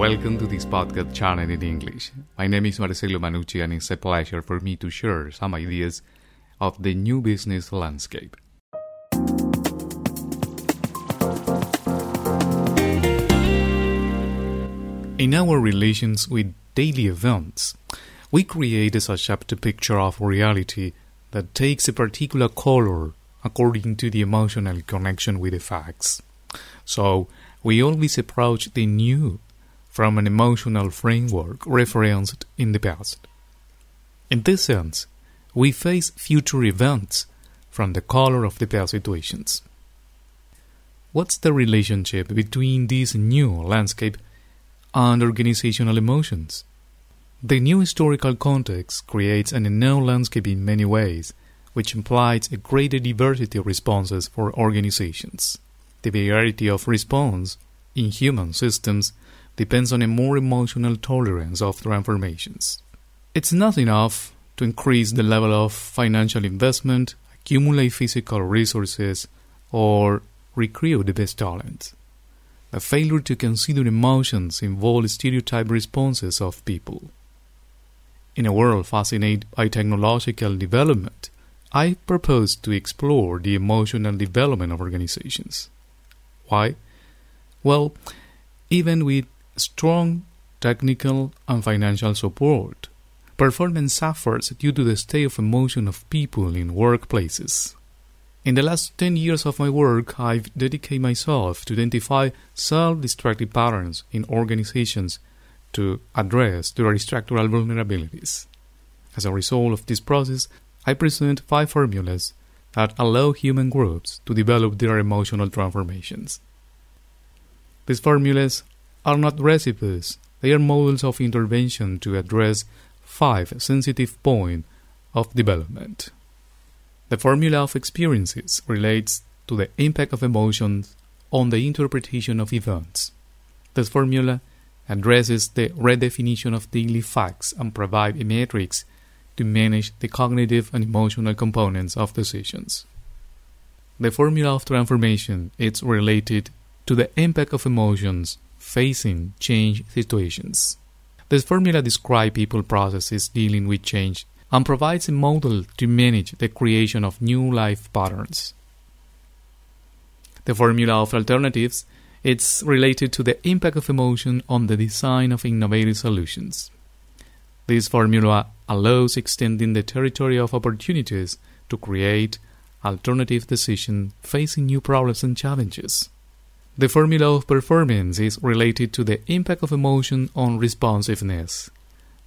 Welcome to this podcast channel in English. My name is Marcelo Manucci and it's a pleasure for me to share some ideas of the new business landscape. In our relations with daily events, we create a subjective picture of reality that takes a particular color according to the emotional connection with the facts. So, we always approach the new from an emotional framework referenced in the past. In this sense, we face future events from the color of the past situations. What's the relationship between this new landscape and organizational emotions? The new historical context creates an unknown landscape in many ways, which implies a greater diversity of responses for organizations. The variety of response in human systems depends on a more emotional tolerance of transformations. It's not enough to increase the level of financial investment, accumulate physical resources, or recruit the best talent. The failure to consider emotions involves stereotype responses of people. In a world fascinated by technological development, I propose to explore the emotional development of organizations. Why? Well, even with strong technical and financial support. Performance suffers due to the state of emotion of people in workplaces. In the last 10 years of my work, I've dedicated myself to identify self-destructive patterns in organizations to address their structural vulnerabilities. As a result of this process, I present five formulas that allow human groups to develop their emotional transformations. These formulas are not recipes, they are models of intervention to address five sensitive points of development. The formula of experiences relates to the impact of emotions on the interpretation of events. This formula addresses the redefinition of daily facts and provides a matrix to manage the cognitive and emotional components of decisions. The formula of transformation is related to the impact of emotions facing change situations. This formula describes people processes dealing with change and provides a model to manage the creation of new life patterns. The formula of alternatives is related to the impact of emotion on the design of innovative solutions. This formula allows extending the territory of opportunities to create alternative decisions facing new problems and challenges. The formula of performance is related to the impact of emotion on responsiveness.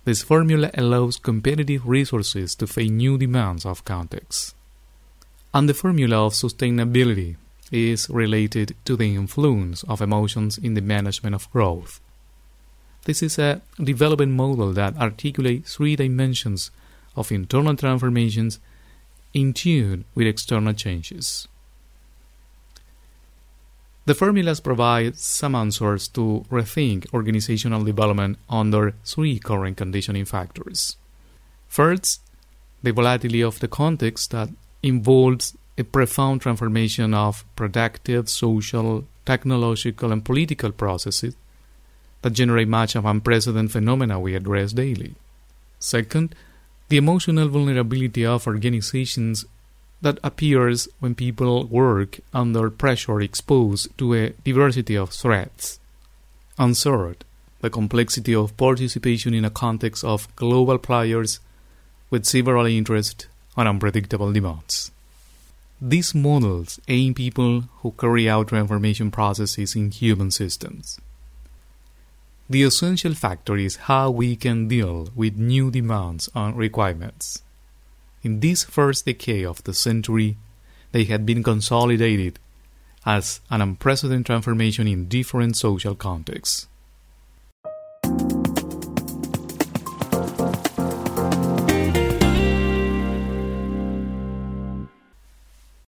This formula allows competitive resources to face new demands of context. And the formula of sustainability is related to the influence of emotions in the management of growth. This is a development model that articulates three dimensions of internal transformations in tune with external changes. The formulas provide some answers to rethink organizational development under three current conditioning factors. First, the volatility of the context that involves a profound transformation of productive, social, technological, and political processes that generate much of unprecedented phenomena we address daily. Second, the emotional vulnerability of organizations that appears when people work under pressure exposed to a diversity of threats. And third, the complexity of participation in a context of global players with several interests and unpredictable demands. These models aim people who carry out transformation processes in human systems. The essential factor is how we can deal with new demands and requirements. In this first decade of the century, they had been consolidated as an unprecedented transformation in different social contexts.